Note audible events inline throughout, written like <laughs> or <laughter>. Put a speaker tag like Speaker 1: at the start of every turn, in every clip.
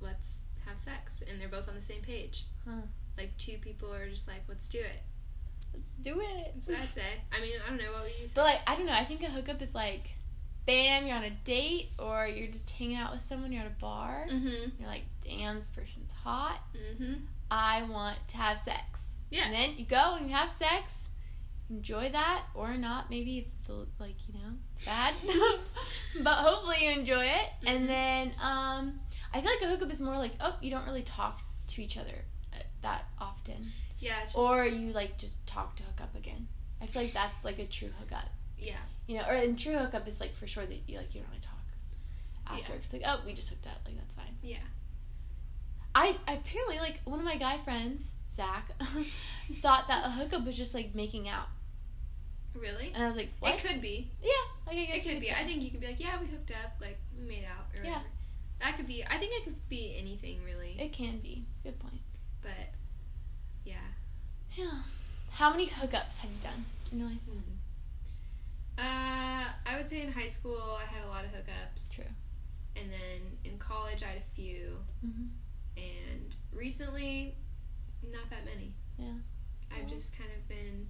Speaker 1: let's have sex, and they're both on the same page.
Speaker 2: Huh.
Speaker 1: Like two people are just like, let's do it.
Speaker 2: Let's do it.
Speaker 1: That's what I'd say. I mean, I don't know what say.
Speaker 2: But like, I don't know. I think a hookup is like, bam, you're on a date, or you're just hanging out with someone. You're at a bar.
Speaker 1: mm-hmm.
Speaker 2: You're like, damn, this person's hot.
Speaker 1: Mm-hmm.
Speaker 2: I want to have sex.
Speaker 1: Yeah.
Speaker 2: And then you go and you have sex. Enjoy that or not. Maybe if the like you know it's bad, <laughs> <laughs> but hopefully you enjoy it.
Speaker 1: Mhm.
Speaker 2: And then um, I feel like a hookup is more like oh you don't really talk to each other uh, that often,
Speaker 1: yeah. Just,
Speaker 2: or you like just talk to hook up again. I feel like that's like a true hookup.
Speaker 1: yeah.
Speaker 2: You know, or in true hookup is like for sure that you like you don't really talk after.
Speaker 1: Yeah.
Speaker 2: It's like oh we just hooked up like that's fine.
Speaker 1: Yeah.
Speaker 2: I apparently like one of my guy friends, Zach, <laughs> thought that a hookup was just like making out,
Speaker 1: Really?
Speaker 2: and I was like, what?
Speaker 1: It could be.
Speaker 2: Yeah, like I guess
Speaker 1: It
Speaker 2: you
Speaker 1: could be.
Speaker 2: say.
Speaker 1: I think you could be like, yeah, we hooked up, like we made out, or
Speaker 2: Yeah.
Speaker 1: whatever. That could be. I think it could be anything really.
Speaker 2: it can be. Good point.
Speaker 1: but yeah.
Speaker 2: Yeah. How many hookups have you done in your life?
Speaker 1: Uh, I would say in high school I had a lot of hookups.
Speaker 2: True.
Speaker 1: And then in college I had a few,
Speaker 2: Mm-hmm.
Speaker 1: and recently, not that many.
Speaker 2: Yeah.
Speaker 1: I've
Speaker 2: Well.
Speaker 1: just kind of been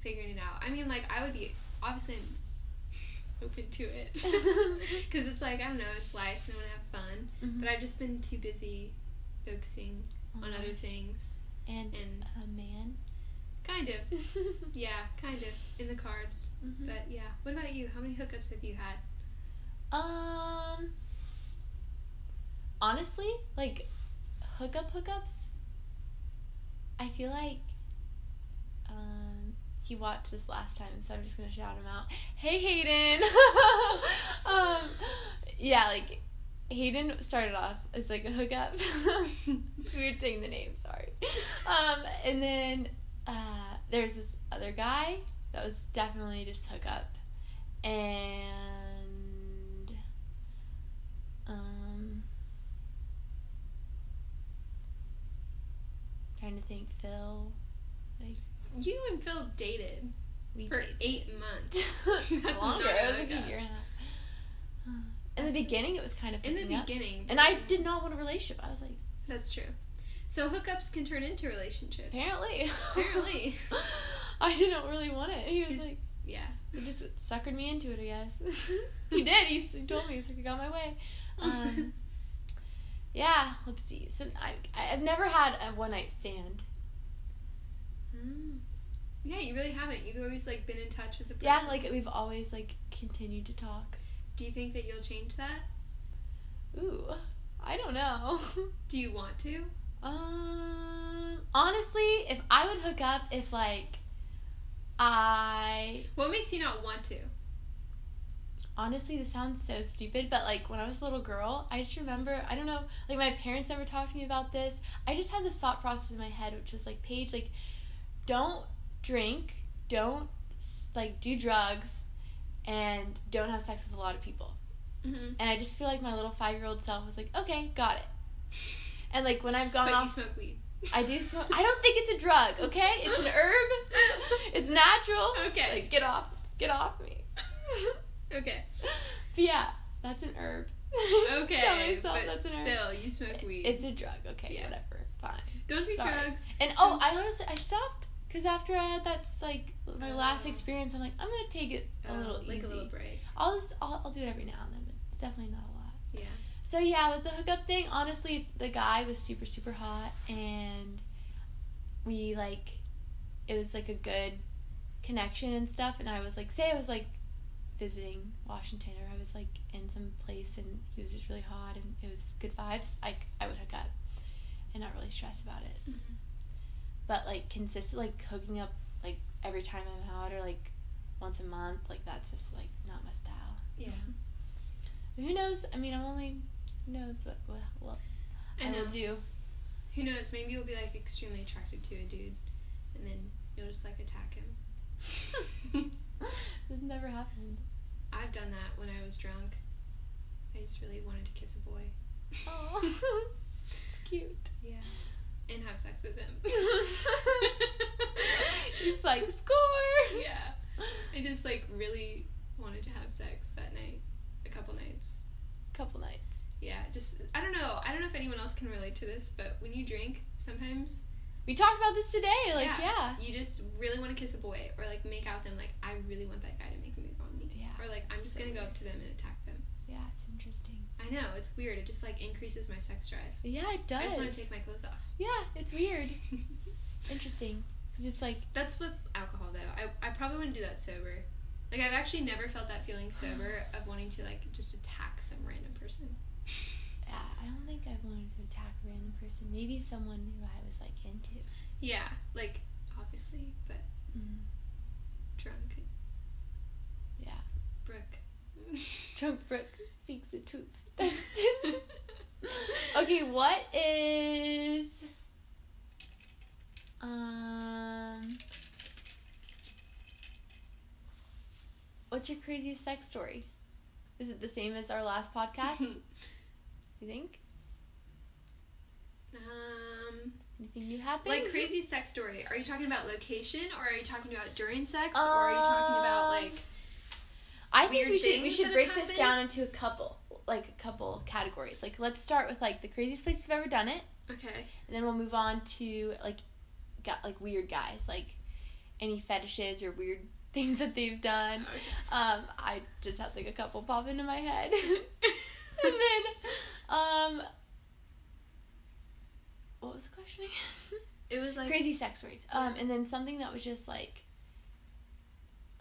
Speaker 1: figuring it out. I mean, like I would be obviously open to it <laughs> <laughs> because it's like I don't know, it's life and I want to have fun.
Speaker 2: Mhm.
Speaker 1: But I've just been too busy focusing on other things.
Speaker 2: and
Speaker 1: and-
Speaker 2: a man.
Speaker 1: Kind of, <laughs> yeah, kind of in the cards.
Speaker 2: Mhm.
Speaker 1: But yeah, what about you? How many hookups have you had?
Speaker 2: Um. Honestly, like hookup hookups. I feel like um he watched this last time, so I'm just gonna shout him out. Hey Hayden. <laughs> um, yeah, like Hayden started off as like a hookup. <laughs> it's weird saying the name. Sorry. Um, and then uh, there's this other guy that was definitely just hookup, and um, trying to think, Phil.
Speaker 1: You and Phil dated
Speaker 2: We
Speaker 1: for
Speaker 2: dated.
Speaker 1: eight months. <laughs> That's
Speaker 2: longer.
Speaker 1: not
Speaker 2: It was like a year and a half. <sighs> In the beginning, it was kind of
Speaker 1: In the beginning,
Speaker 2: and I did not want a relationship. I was like,
Speaker 1: That's true. So hookups can turn into relationships.
Speaker 2: apparently,
Speaker 1: Apparently. <laughs>
Speaker 2: I didn't really want it. He was
Speaker 1: He's-
Speaker 2: like,
Speaker 1: Yeah.
Speaker 2: he just suckered me into it. I guess <laughs> he did. He, told me he's like, I got my way. Um, yeah. Let's see. So I I've never had a one night stand.
Speaker 1: Mm. Yeah, you really haven't. You've always like been in touch with the person.
Speaker 2: Yeah, like we've always like continued to talk.
Speaker 1: Do you think that you'll change that?
Speaker 2: Ooh, I don't know. <laughs>
Speaker 1: Do you want to?
Speaker 2: Um, honestly, if I would hook up, if like I
Speaker 1: What makes you not want to?
Speaker 2: honestly, this sounds so stupid, but like when I was a little girl, I just remember I don't know, like my parents never talked to me about this. I just had this thought process in my head, which was like, Paige, like, don't drink, don't like do drugs, and don't have sex with a lot of people.
Speaker 1: Mm-hmm.
Speaker 2: And I just feel like my little five year old self was like, okay, got it. And like when I've gone
Speaker 1: But
Speaker 2: off
Speaker 1: you smoke weed.
Speaker 2: I do smoke. I don't think it's a drug. Okay, it's an herb. It's natural.
Speaker 1: Okay.
Speaker 2: Like get off, get off me. <laughs>
Speaker 1: Okay.
Speaker 2: But yeah, that's an herb.
Speaker 1: Okay.
Speaker 2: Tell myself that's an herb.
Speaker 1: still, you smoke weed.
Speaker 2: It's a drug. Okay,
Speaker 1: Yeah.
Speaker 2: whatever. Fine.
Speaker 1: Don't do
Speaker 2: sorry.
Speaker 1: drugs.
Speaker 2: And oh, I honestly I stopped because after I had that like my last
Speaker 1: Oh.
Speaker 2: experience, I'm like I'm gonna take it a
Speaker 1: Uh,
Speaker 2: little
Speaker 1: like
Speaker 2: easy.
Speaker 1: a little break.
Speaker 2: I'll just I'll, I'll do it every now and then, but it's definitely not a lot.
Speaker 1: Yeah.
Speaker 2: So yeah, with the hookup thing, honestly, the guy was super super hot, and we like, it was like a good connection and stuff. And I was like, say I was like visiting Washington, or I was like in some place, and he was just really hot, and it was good vibes. Like I would hook up, and not really stress about it.
Speaker 1: Mhm.
Speaker 2: But like consistent, like hooking up like every time I'm out, or like once a month, like that's just like not my style.
Speaker 1: Yeah.
Speaker 2: Who knows? I mean, I'm only who knows what what, what
Speaker 1: I
Speaker 2: I,
Speaker 1: know.
Speaker 2: will do.
Speaker 1: Who knows? Maybe you'll be like extremely attracted to a dude, and then you'll just like attack him. <laughs>
Speaker 2: this never happened.
Speaker 1: I've done that when I was drunk. I just really wanted to kiss a boy.
Speaker 2: Oh, <laughs> it's cute.
Speaker 1: Yeah. And have sex with him. <laughs>
Speaker 2: He's like score.
Speaker 1: yeah. I just like really wanted to have sex that night. A couple nights.
Speaker 2: Couple nights.
Speaker 1: Yeah, just I don't know. I don't know if anyone else can relate to this, but when you drink, sometimes
Speaker 2: We talked about this today. Like, yeah.
Speaker 1: you just really want to kiss a boy or like make out with them. Like I really want that guy to make a move on me,
Speaker 2: Yeah.
Speaker 1: or like I'm just
Speaker 2: So
Speaker 1: gonna go up to them and attack them.
Speaker 2: Yeah, it's interesting.
Speaker 1: I know it's weird. It just like increases my sex drive.
Speaker 2: Yeah, it does.
Speaker 1: I just want to take my clothes off.
Speaker 2: yeah, it's weird. <laughs> Interesting. It's like,
Speaker 1: That's with alcohol though. I I probably wouldn't do that sober. Like I've actually never felt that feeling sober <sighs> of wanting to like just attack some random person.
Speaker 2: yeah, I don't think I've wanted to attack a random person. Maybe someone who I was like into.
Speaker 1: Yeah, like obviously, but
Speaker 2: Mm,
Speaker 1: drunk
Speaker 2: yeah.
Speaker 1: Brooke. <laughs>
Speaker 2: Brooke speaks the truth. <laughs> okay, what is um What's your craziest sex story? Is it the same as our last podcast? <laughs> you think?
Speaker 1: um,
Speaker 2: Anything new happened?
Speaker 1: like crazy sex story. Are you talking about location, or are you talking about during sex, or are you talking about
Speaker 2: Um,
Speaker 1: like?
Speaker 2: I think we should we should break this down into a couple like a couple categories. Like let's start with like the craziest place you've ever done it.
Speaker 1: Okay.
Speaker 2: And then we'll move on to like got like weird guys, like any fetishes or weird <laughs> things that they've done.
Speaker 1: okay.
Speaker 2: Um, I just had like a couple pop into my head. <laughs> and then um what was the question again?
Speaker 1: It was like
Speaker 2: Crazy sex stories. Um and then something that was just like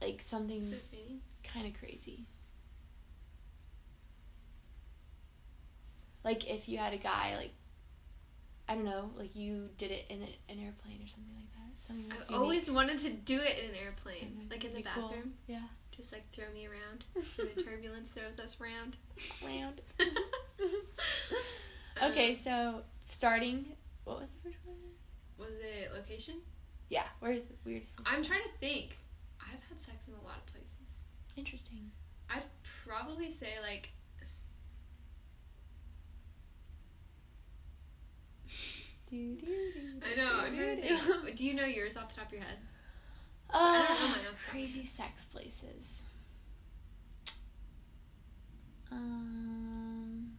Speaker 2: like something
Speaker 1: Is it fading?
Speaker 2: Kind of crazy. Like if you had a guy like I don't know, like you did it in an airplane or something like that. Something that's
Speaker 1: I've always wanted to do it in an airplane, like in the
Speaker 2: That'd cool.
Speaker 1: bathroom.
Speaker 2: Yeah.
Speaker 1: Just like throw me around. <laughs> and the turbulence throws us around.
Speaker 2: Round. <laughs>
Speaker 1: Um,
Speaker 2: okay, so starting. What was the first one?
Speaker 1: Was it location?
Speaker 2: Yeah. Where's the weirdest place?
Speaker 1: I'm trying to think. I've had sex in a lot of places.
Speaker 2: Interesting.
Speaker 1: I'd probably say like. I know. I'm trying to think. Do you know yours off the top of your head? I don't know my own.
Speaker 2: crazy sex places. Um,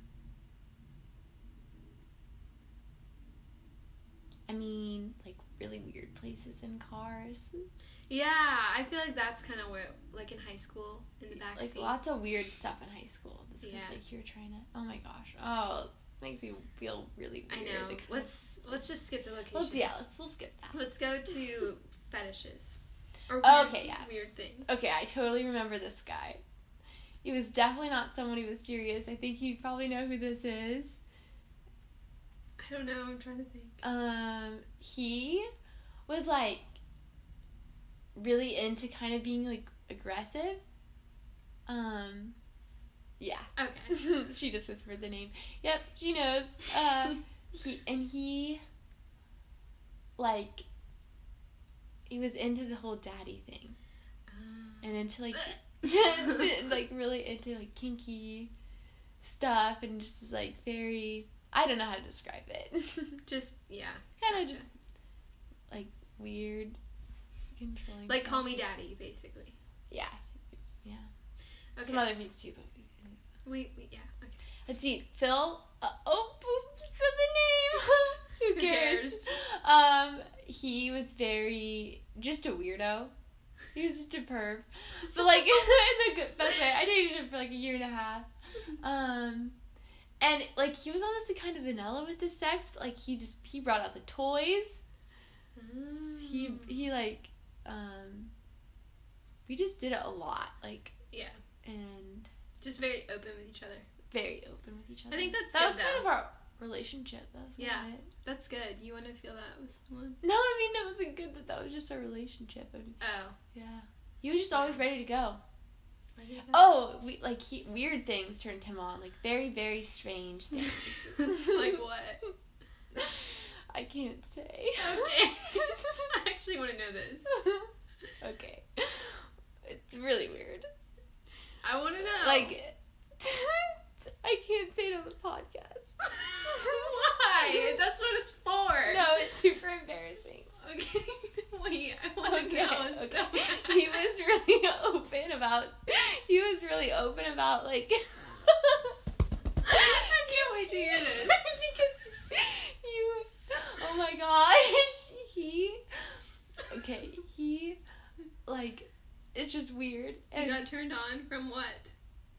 Speaker 2: I mean, like really weird places in cars,
Speaker 1: Yeah, I feel like that's kind of where, like in high school, in the back
Speaker 2: like
Speaker 1: seat.
Speaker 2: lots of weird stuff in high school. This
Speaker 1: Yeah.
Speaker 2: like you're trying to. Oh my gosh! Oh, makes me feel really
Speaker 1: I know.
Speaker 2: Like, <laughs>
Speaker 1: Let's let's just skip the location.
Speaker 2: let's yeah, let's we'll skip that.
Speaker 1: Let's go to <laughs> fetishes. Or weird,
Speaker 2: okay, yeah.
Speaker 1: Weird thing.
Speaker 2: Okay, I totally remember this guy. He was definitely not someone who was serious. I think you probably know who this is.
Speaker 1: I don't know. I'm trying to think.
Speaker 2: Um, he was like really into kind of being like aggressive. Um, yeah.
Speaker 1: Okay. <laughs>
Speaker 2: she just whispered the name. Yep, she knows. Uh, <laughs> he and he like he was into the whole daddy thing
Speaker 1: Um,
Speaker 2: and into like <laughs> like really into like kinky stuff and just like very I don't know how to describe it.
Speaker 1: just yeah.
Speaker 2: kind of
Speaker 1: Gotcha.
Speaker 2: just like weird controlling.
Speaker 1: Like call me daddy, basically.
Speaker 2: Yeah. Yeah.
Speaker 1: Okay.
Speaker 2: Some other things too, but
Speaker 1: Wait, wait, yeah. Okay.
Speaker 2: let's see. Phil uh, oh boop, said the name. <laughs> Who
Speaker 1: Who
Speaker 2: cares?
Speaker 1: cares?
Speaker 2: Um he was very just a weirdo. He was just a perv. But like <laughs> in the good best way. I dated him for like a year and a half. Um and like he was honestly kind of vanilla with the sex, but like he just he brought out the toys. He
Speaker 1: Mm.
Speaker 2: he like um we just did it a lot, like
Speaker 1: yeah,
Speaker 2: and
Speaker 1: just very open with each other.
Speaker 2: very open with each other.
Speaker 1: I think that's
Speaker 2: that
Speaker 1: good,
Speaker 2: was kind of our relationship. That was
Speaker 1: Yeah.
Speaker 2: it.
Speaker 1: That's good. You want to feel that with someone? <laughs>
Speaker 2: No, I mean that wasn't good. That that was just our relationship. I mean,
Speaker 1: Oh.
Speaker 2: yeah, he was just always ready to go.
Speaker 1: Oh.
Speaker 2: Oh, we like he, weird things turned him on, like very very strange <laughs> things.
Speaker 1: like what? <laughs>
Speaker 2: I can't say.
Speaker 1: Okay. <laughs> I actually want to know this.
Speaker 2: okay, it's really weird.
Speaker 1: I want to know.
Speaker 2: Like, <laughs> I can't say it on the podcast. <laughs>
Speaker 1: Why? That's what it's for.
Speaker 2: No, it's super embarrassing.
Speaker 1: Okay. Wait, I want to
Speaker 2: Okay,
Speaker 1: know. so
Speaker 2: okay.
Speaker 1: bad.
Speaker 2: He was really open about. He was really open about like.
Speaker 1: I can't wait to hear this
Speaker 2: gosh, <laughs> he.
Speaker 1: Okay, he, like, it's just weird.
Speaker 2: And you
Speaker 1: got turned on from what?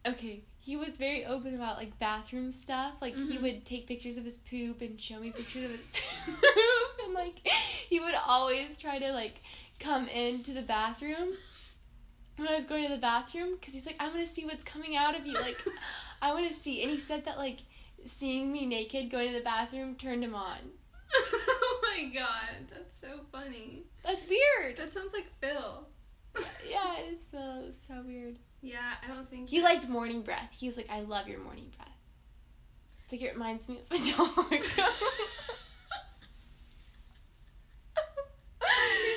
Speaker 2: Okay, he was very open about like bathroom stuff. Like mm-hmm.
Speaker 1: he
Speaker 2: would take pictures of his poop and show me pictures of his <laughs> poop, and like he would always try to like come into the bathroom when I was going to the bathroom because he's like, I want to see what's coming out of you. Like, <laughs> I want to see. And he said that like seeing me naked going to the bathroom turned him on
Speaker 1: oh my god, that's so funny.
Speaker 2: That's weird.
Speaker 1: That sounds like Phil.
Speaker 2: yeah, it is Phil. It was so weird.
Speaker 1: Yeah, I don't think
Speaker 2: He liked morning breath. He was like, I love your morning breath. It's like it reminds me of a dog. <laughs> He's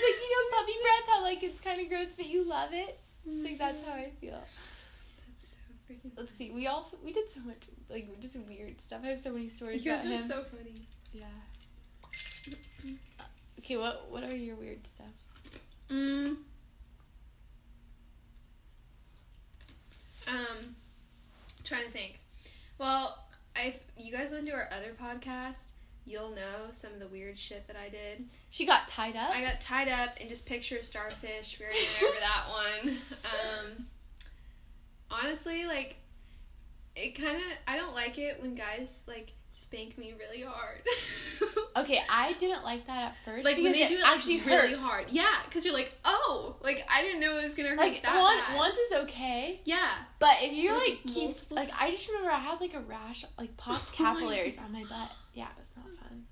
Speaker 2: like, you know, puppy breath, how like it's kind of gross, but you love it. It's like that's how I feel.
Speaker 1: That's so freaking.
Speaker 2: Let's see. We also we did so much like just weird stuff. I have so many
Speaker 1: You
Speaker 2: stories
Speaker 1: guys
Speaker 2: about
Speaker 1: are
Speaker 2: him.
Speaker 1: so funny.
Speaker 2: yeah. Okay, what what are your weird stuff?
Speaker 1: Mm. Um, trying to think. Well, if you guys listen to our other podcast, you'll know some of the weird shit that I did.
Speaker 2: She got tied up.
Speaker 1: I got tied up and just picture a starfish. We already remember that one. Um, honestly, like, it kind of I don't like it when guys like spank me really hard. <laughs>
Speaker 2: okay, I didn't like that at first.
Speaker 1: like when they do it like,
Speaker 2: actually
Speaker 1: really
Speaker 2: hurt.
Speaker 1: hard. Yeah, because you're like, oh, like I didn't know it was gonna hurt
Speaker 2: Like
Speaker 1: that
Speaker 2: one
Speaker 1: bad.
Speaker 2: once is okay.
Speaker 1: yeah.
Speaker 2: But if you're
Speaker 1: Like,
Speaker 2: like keeps like I just remember I had like a rash like popped <laughs>
Speaker 1: Oh
Speaker 2: capillaries on my butt. Yeah, it was not fun.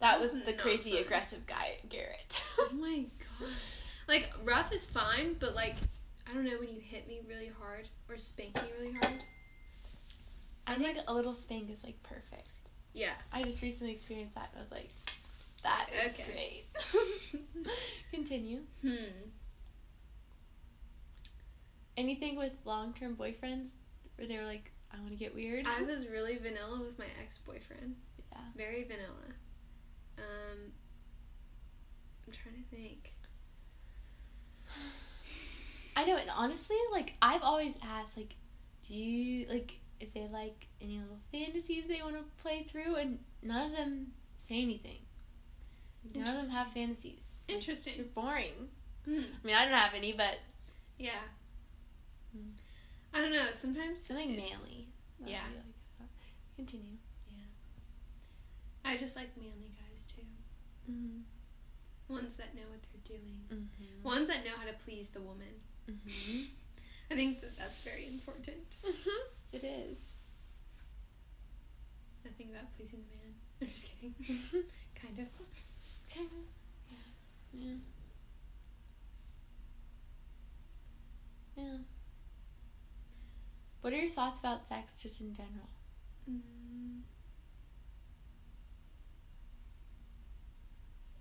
Speaker 2: That was the crazy
Speaker 1: fun.
Speaker 2: aggressive guy, Garrett. <laughs>
Speaker 1: Oh my god. Like rough is fine, but like I don't know when you hit me really hard or spank me really hard.
Speaker 2: I think a little spank is like perfect.
Speaker 1: Yeah.
Speaker 2: I just recently experienced that and I was like, that is
Speaker 1: Okay.
Speaker 2: great. <laughs> Continue.
Speaker 1: Hmm.
Speaker 2: Anything with long term boyfriends where they were like, I want to get weird?
Speaker 1: I was really vanilla with my ex boyfriend.
Speaker 2: Yeah.
Speaker 1: Very vanilla. Um. I'm trying to think. <sighs>
Speaker 2: I know, and honestly, like I've always asked, like, do you like if they like any little fantasies they want to play through, and none of them say anything. None of them have fantasies.
Speaker 1: Interesting.
Speaker 2: They're boring.
Speaker 1: Hmm.
Speaker 2: I mean, I don't have any, but
Speaker 1: Yeah.
Speaker 2: Hmm.
Speaker 1: I don't know. Sometimes
Speaker 2: something
Speaker 1: it's-
Speaker 2: manly.
Speaker 1: Yeah.
Speaker 2: like that. Continue.
Speaker 1: I just like manly guys too.
Speaker 2: Mm-hmm.
Speaker 1: Ones that know what they're doing.
Speaker 2: Mm-hmm.
Speaker 1: Ones that know how to please the woman.
Speaker 2: Mm-hmm. <laughs>
Speaker 1: I think that that's very important.
Speaker 2: It is.
Speaker 1: Nothing about pleasing the man. <laughs> I'm just kidding. <laughs> kind of.
Speaker 2: Kind of. Yeah. Yeah. Yeah. What are your thoughts about sex just in general?
Speaker 1: Mm.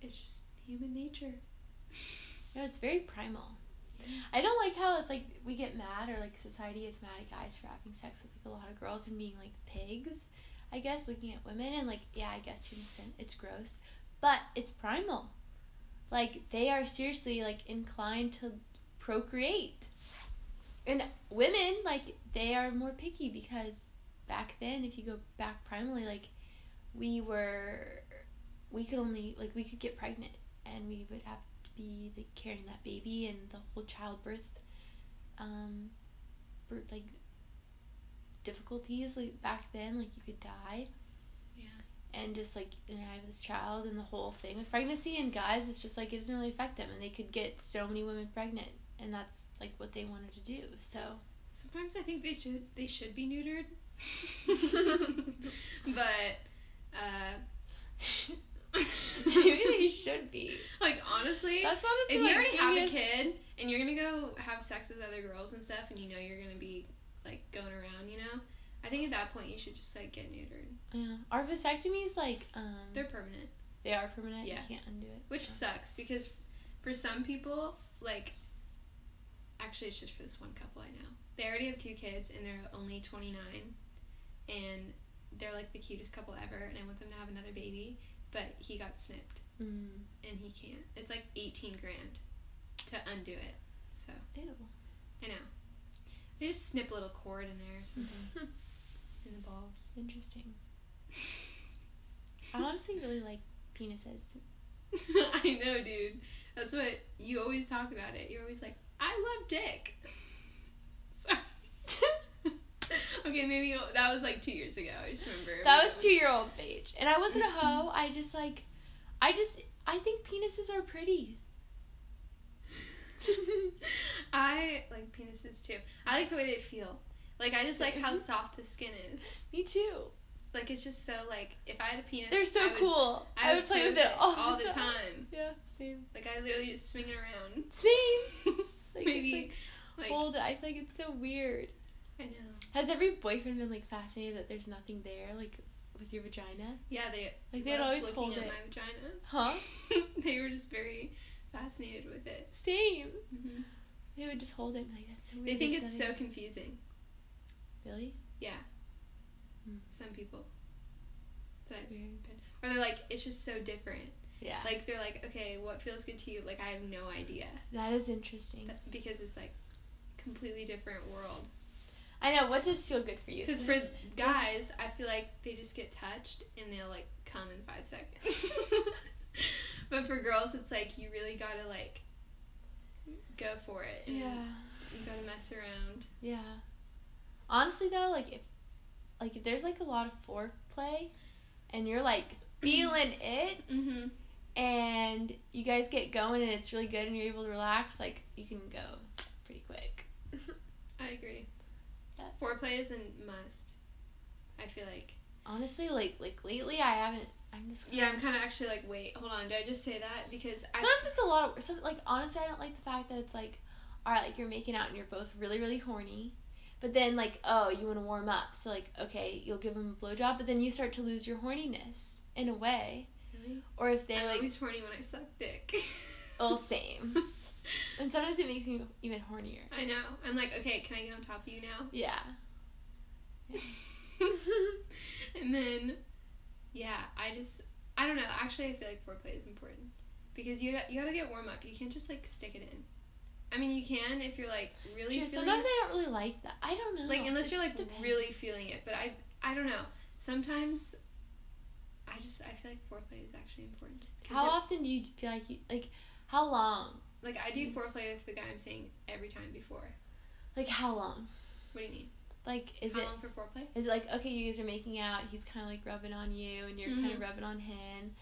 Speaker 1: It's just human nature.
Speaker 2: No, it's very primal. I don't like how it's like we get mad or like society is mad at guys for having sex with like a lot of girls and being like pigs. I guess looking at women and like yeah, I guess to an extent it's gross, but it's primal. Like they are seriously like inclined to procreate. And women like they are more picky because back then if you go back primally like we were we could only like we could get pregnant and we would have be like carrying that baby and the whole childbirth um birth, like difficulties like back then like you could die
Speaker 1: Yeah.
Speaker 2: and just like then I have this child and the whole thing with pregnancy and guys it's just like it doesn't really affect them and they could get so many women pregnant and that's like what they wanted to do so
Speaker 1: Sometimes I think they should they should be neutered. <laughs> <laughs> but uh <laughs> <laughs>
Speaker 2: maybe they should be
Speaker 1: like honestly
Speaker 2: that's honestly
Speaker 1: if you
Speaker 2: like,
Speaker 1: already have a kid and you're gonna go have sex with other girls and stuff and you know you're gonna be like going around, you know, I think at that point you should just like get neutered.
Speaker 2: yeah our vasectomies like um
Speaker 1: They're permanent.
Speaker 2: they are permanent
Speaker 1: Yeah.
Speaker 2: you can't undo it
Speaker 1: Which
Speaker 2: so.
Speaker 1: sucks because for some people, like, actually, it's just for this one couple I know. They already have two kids and they're only 29, and they're like the cutest couple ever, and I want them to have another baby, but he got snipped
Speaker 2: mm.
Speaker 1: and he can't. It's like 18 grand to undo it. So,
Speaker 2: Ew.
Speaker 1: I know. They just snip a little cord in there or something <laughs> in the balls.
Speaker 2: Interesting. <laughs> I honestly really like penises. <laughs>
Speaker 1: I know, dude. That's what you always talk about it. You're always like, I love dick. Sorry. <laughs> okay, maybe that was like two years ago. I just remember.
Speaker 2: That was two year old age. And I wasn't a <laughs> hoe. I just like I just I think penises are pretty. <laughs>
Speaker 1: I like penises too. I like the way they feel. Like I just like how mm-hmm. soft the skin is.
Speaker 2: Me too.
Speaker 1: Like it's just so like if I had a penis,
Speaker 2: They're so
Speaker 1: I would,
Speaker 2: cool.
Speaker 1: I would
Speaker 2: play
Speaker 1: play
Speaker 2: with it all,
Speaker 1: all
Speaker 2: the
Speaker 1: the
Speaker 2: time.
Speaker 1: time.
Speaker 2: Yeah, same.
Speaker 1: Like I literally just swing it around.
Speaker 2: Same. Like,
Speaker 1: Maybe
Speaker 2: just, like,
Speaker 1: like
Speaker 2: hold it. I feel like it's so weird.
Speaker 1: I know.
Speaker 2: Has every boyfriend been like fascinated that there's nothing there, like with your vagina?
Speaker 1: Yeah, they
Speaker 2: Like they'd always hold
Speaker 1: at
Speaker 2: it.
Speaker 1: my vagina.
Speaker 2: Huh? <laughs>
Speaker 1: they were just very fascinated with it.
Speaker 2: Same.
Speaker 1: hmm
Speaker 2: They would just hold it and be like that's so weird.
Speaker 1: They think it's so confusing.
Speaker 2: really.
Speaker 1: Yeah.
Speaker 2: Hmm.
Speaker 1: Some people. That or they're like, it's just so different.
Speaker 2: Yeah.
Speaker 1: Like they're like, okay, what feels good to you? Like I have no idea
Speaker 2: that is interesting.
Speaker 1: That- because it's like completely different world.
Speaker 2: I know. What does feel good for you?
Speaker 1: Because for guys, I feel like they just get touched and they'll like come in five seconds. <laughs> but for girls, it's like you really gotta like go for it.
Speaker 2: Yeah.
Speaker 1: You gotta mess around.
Speaker 2: Yeah. Honestly though, like if like if there's like a lot of foreplay and you're like <clears throat> feeling it
Speaker 1: Mm-hmm.
Speaker 2: and you guys get going and it's really good and you're able to relax, like you can go pretty quick. <laughs>
Speaker 1: I agree. Foreplay is a must. I feel like.
Speaker 2: Honestly, like like lately I haven't I'm just
Speaker 1: Yeah, I'm kind of actually like, wait, hold on. Did I just say that? Because I.
Speaker 2: Sometimes it's a lot of some, like honestly I don't like the fact that it's like all right, like you're making out and you're both really really horny. But then like, oh, you want to warm up. So like, okay, you'll give them a blowjob, but then you start to lose your horniness in a way.
Speaker 1: Really?
Speaker 2: Or if they
Speaker 1: I'm
Speaker 2: like
Speaker 1: always horny when I suck dick. <laughs>
Speaker 2: well same. <laughs> And sometimes it makes me even hornier.
Speaker 1: I know. I'm like, okay, can I get on top of you now?
Speaker 2: Yeah. <laughs>
Speaker 1: and then, yeah, I just, I don't know. Actually, I feel like foreplay is important because you you gotta get warm up. You can't just like stick it in. I mean, you can if you're like really
Speaker 2: True, sometimes
Speaker 1: it.
Speaker 2: I don't really like that. I don't know.
Speaker 1: like unless you're like
Speaker 2: depends.
Speaker 1: really feeling it. But I I don't know. Sometimes I just I feel like foreplay is actually important.
Speaker 2: How
Speaker 1: it-
Speaker 2: often do you feel like you like? How long?
Speaker 1: like I do foreplay with the guy I'm seeing every time before.
Speaker 2: Like how long?
Speaker 1: What do you mean?
Speaker 2: Like is
Speaker 1: How
Speaker 2: it
Speaker 1: long for foreplay?
Speaker 2: is it like okay you guys are making out he's kind of like rubbing on you and you're kind
Speaker 1: Mhm.
Speaker 2: of rubbing on him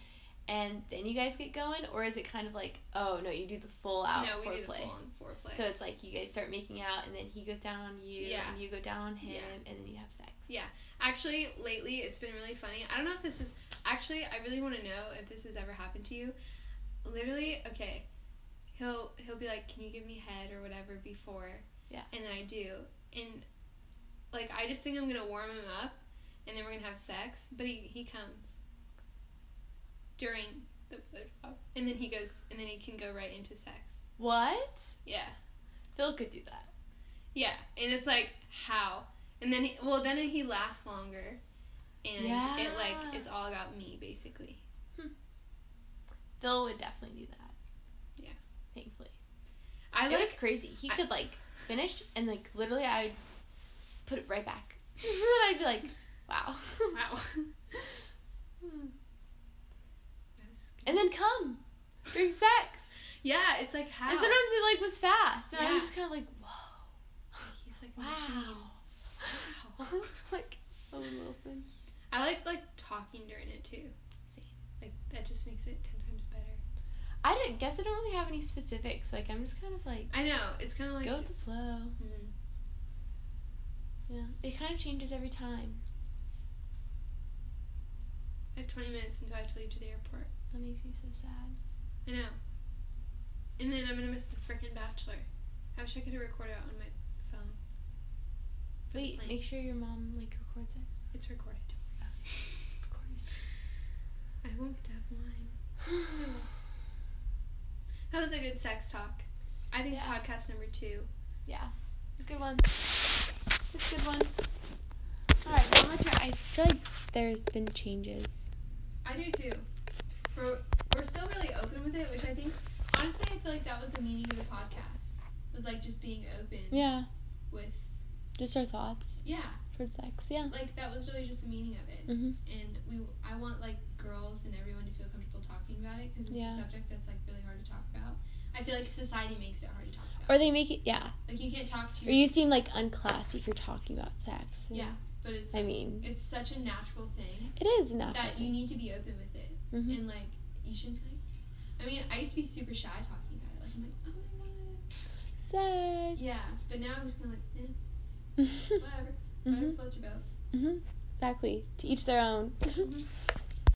Speaker 2: and then you guys get going or is it kind of like oh no you do the full out
Speaker 1: no, we do the
Speaker 2: foreplay
Speaker 1: full on foreplay.
Speaker 2: so it's like you guys start making out and then he goes down on you
Speaker 1: Yeah.
Speaker 2: and you go down on him
Speaker 1: Yeah.
Speaker 2: and then you have sex
Speaker 1: Yeah. Actually, lately it's been really funny. I don't know if this is actually. I really want to know if this has ever happened to you. Literally, okay. He'll he'll be like, "Can you give me head or whatever before?"
Speaker 2: Yeah.
Speaker 1: And then I do, and like I just think I'm gonna warm him up, and then we're gonna have sex. But he he comes during the blowjob, and then he goes, and then he can go right into sex.
Speaker 2: what
Speaker 1: Yeah.
Speaker 2: Phil could do that
Speaker 1: Yeah, and it's like how, and then he, well then he lasts longer, and it like it's all about me basically. Hmm.
Speaker 2: Phil would definitely do that
Speaker 1: Yeah.
Speaker 2: thankfully
Speaker 1: I
Speaker 2: it
Speaker 1: like
Speaker 2: was crazy he
Speaker 1: I-
Speaker 2: could like finish and like literally I would put it right back <laughs> <laughs> and I'd be like wow
Speaker 1: wow. <laughs>
Speaker 2: And then come during sex
Speaker 1: yeah, it's like how.
Speaker 2: And sometimes it like was fast, and I was just kind of like, whoa,
Speaker 1: he's like
Speaker 2: wow.
Speaker 1: Wow.
Speaker 2: like Owen Wilson.
Speaker 1: I like like talking during it too.
Speaker 2: See,
Speaker 1: Like that just makes it ten times better.
Speaker 2: I didn't guess I don't really have any specifics. Like I'm just kind of like
Speaker 1: I know it's kind of like
Speaker 2: go with the flow.
Speaker 1: Mhm.
Speaker 2: Yeah, it kind of changes every time.
Speaker 1: I have twenty minutes until I have to leave to the airport.
Speaker 2: That makes me so sad.
Speaker 1: I know. And then I'm gonna miss the freaking Bachelor. I wish I could have recorded it on my phone.
Speaker 2: Wait, make sure your mom like records it.
Speaker 1: It's recorded.
Speaker 2: Of course. <sighs>
Speaker 1: I won't get have wine. That was a good sex talk. I think
Speaker 2: Yeah.
Speaker 1: podcast number two.
Speaker 2: yeah, it's a good one. A good one. All right, now try. I feel like there's been changes.
Speaker 1: I do too. We're, we're still really open with it, which I think, honestly, I feel like that was the meaning of the podcast. Was like just being open
Speaker 2: Yeah,
Speaker 1: with,
Speaker 2: just our thoughts
Speaker 1: yeah,
Speaker 2: towards sex. Yeah.
Speaker 1: like that was really just the meaning of it.
Speaker 2: Mhm.
Speaker 1: And we, I want like girls and everyone to feel comfortable talking about it because it's
Speaker 2: Yeah.
Speaker 1: a subject that's like really hard to talk about. I feel like society makes it hard to talk about.
Speaker 2: Or they make it, yeah.
Speaker 1: like you can't talk to
Speaker 2: Or you seem like unclassy if you're talking about sex.
Speaker 1: Yeah, but it's
Speaker 2: I mean,
Speaker 1: it's such a natural thing
Speaker 2: it is natural.
Speaker 1: that you need to be open with it,
Speaker 2: Mhm.
Speaker 1: and like you shouldn't like. I mean, I used to be super shy talking about it. Like I'm like, oh my god.
Speaker 2: Sex.
Speaker 1: Yeah, but now I'm just kind of like, eh, <laughs> whatever. Whatever
Speaker 2: Mhm.
Speaker 1: floats your boat.
Speaker 2: Mhm. Exactly. To each their own.
Speaker 1: Mhm. <laughs>